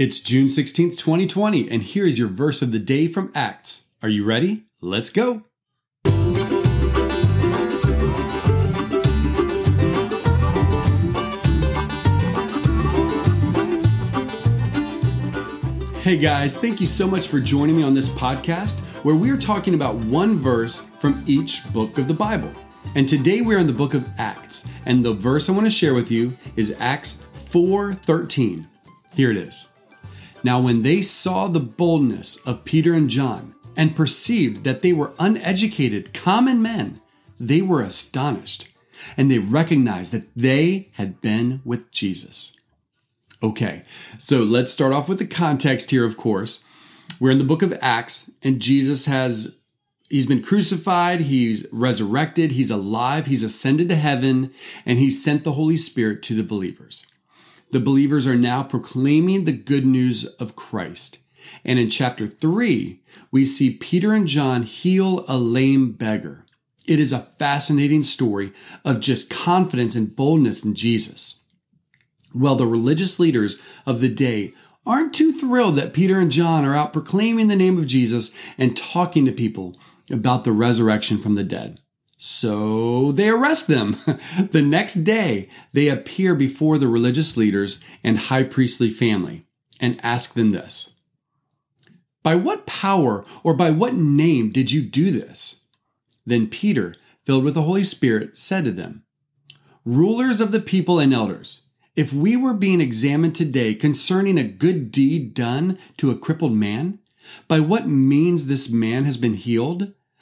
It's June 16th, 2020, and here is your verse of the day from Acts. Are you ready? Let's go. Hey guys, thank you so much for joining me on this podcast where we are talking about one verse from each book of the Bible. And today we're in the book of Acts, and the verse I want to share with you is Acts 4:13. Here it is. Now when they saw the boldness of Peter and John and perceived that they were uneducated common men, they were astonished, and they recognized that they had been with Jesus. Okay, so let's start off with the context here, of course. We're in the book of Acts, and Jesus has, he's been crucified, he's resurrected, he's alive, he's ascended to heaven, and he sent the Holy Spirit to the believers. The believers are now proclaiming the good news of Christ. And in chapter 3, we see Peter and John heal a lame beggar. It is a fascinating story of just confidence and boldness in Jesus. Well, the religious leaders of the day aren't too thrilled that Peter and John are out proclaiming the name of Jesus and talking to people about the resurrection from the dead. So they arrest them. the next day, they appear before the religious leaders and high priestly family and ask them this By what power or by what name did you do this? Then Peter, filled with the Holy Spirit, said to them, Rulers of the people and elders, if we were being examined today concerning a good deed done to a crippled man, by what means this man has been healed,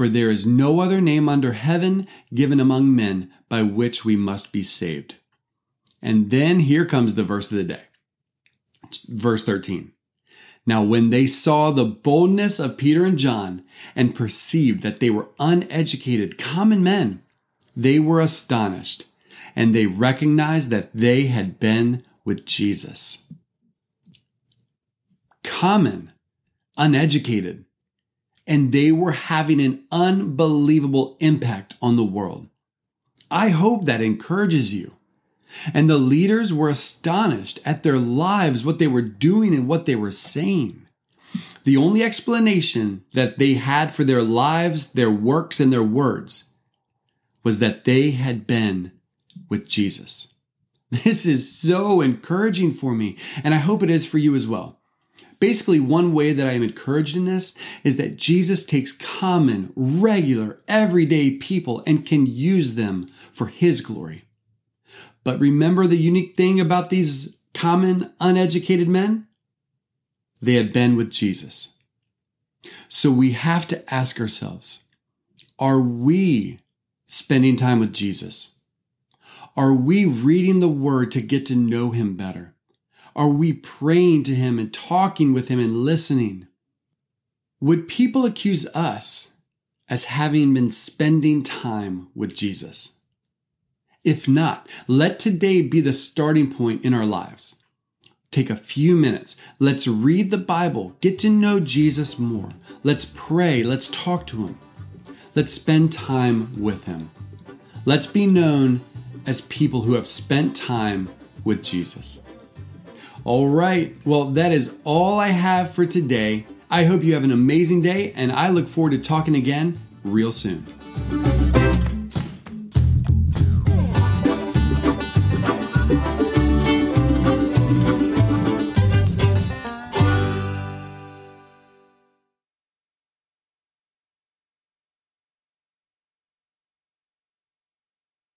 for there is no other name under heaven given among men by which we must be saved. And then here comes the verse of the day. Verse 13. Now, when they saw the boldness of Peter and John and perceived that they were uneducated, common men, they were astonished and they recognized that they had been with Jesus common, uneducated, and they were having an unbelievable impact on the world. I hope that encourages you. And the leaders were astonished at their lives, what they were doing and what they were saying. The only explanation that they had for their lives, their works, and their words was that they had been with Jesus. This is so encouraging for me, and I hope it is for you as well. Basically, one way that I am encouraged in this is that Jesus takes common, regular, everyday people and can use them for his glory. But remember the unique thing about these common, uneducated men? They had been with Jesus. So we have to ask ourselves, are we spending time with Jesus? Are we reading the word to get to know him better? Are we praying to Him and talking with Him and listening? Would people accuse us as having been spending time with Jesus? If not, let today be the starting point in our lives. Take a few minutes. Let's read the Bible, get to know Jesus more. Let's pray, let's talk to Him. Let's spend time with Him. Let's be known as people who have spent time with Jesus. All right. Well, that is all I have for today. I hope you have an amazing day, and I look forward to talking again real soon.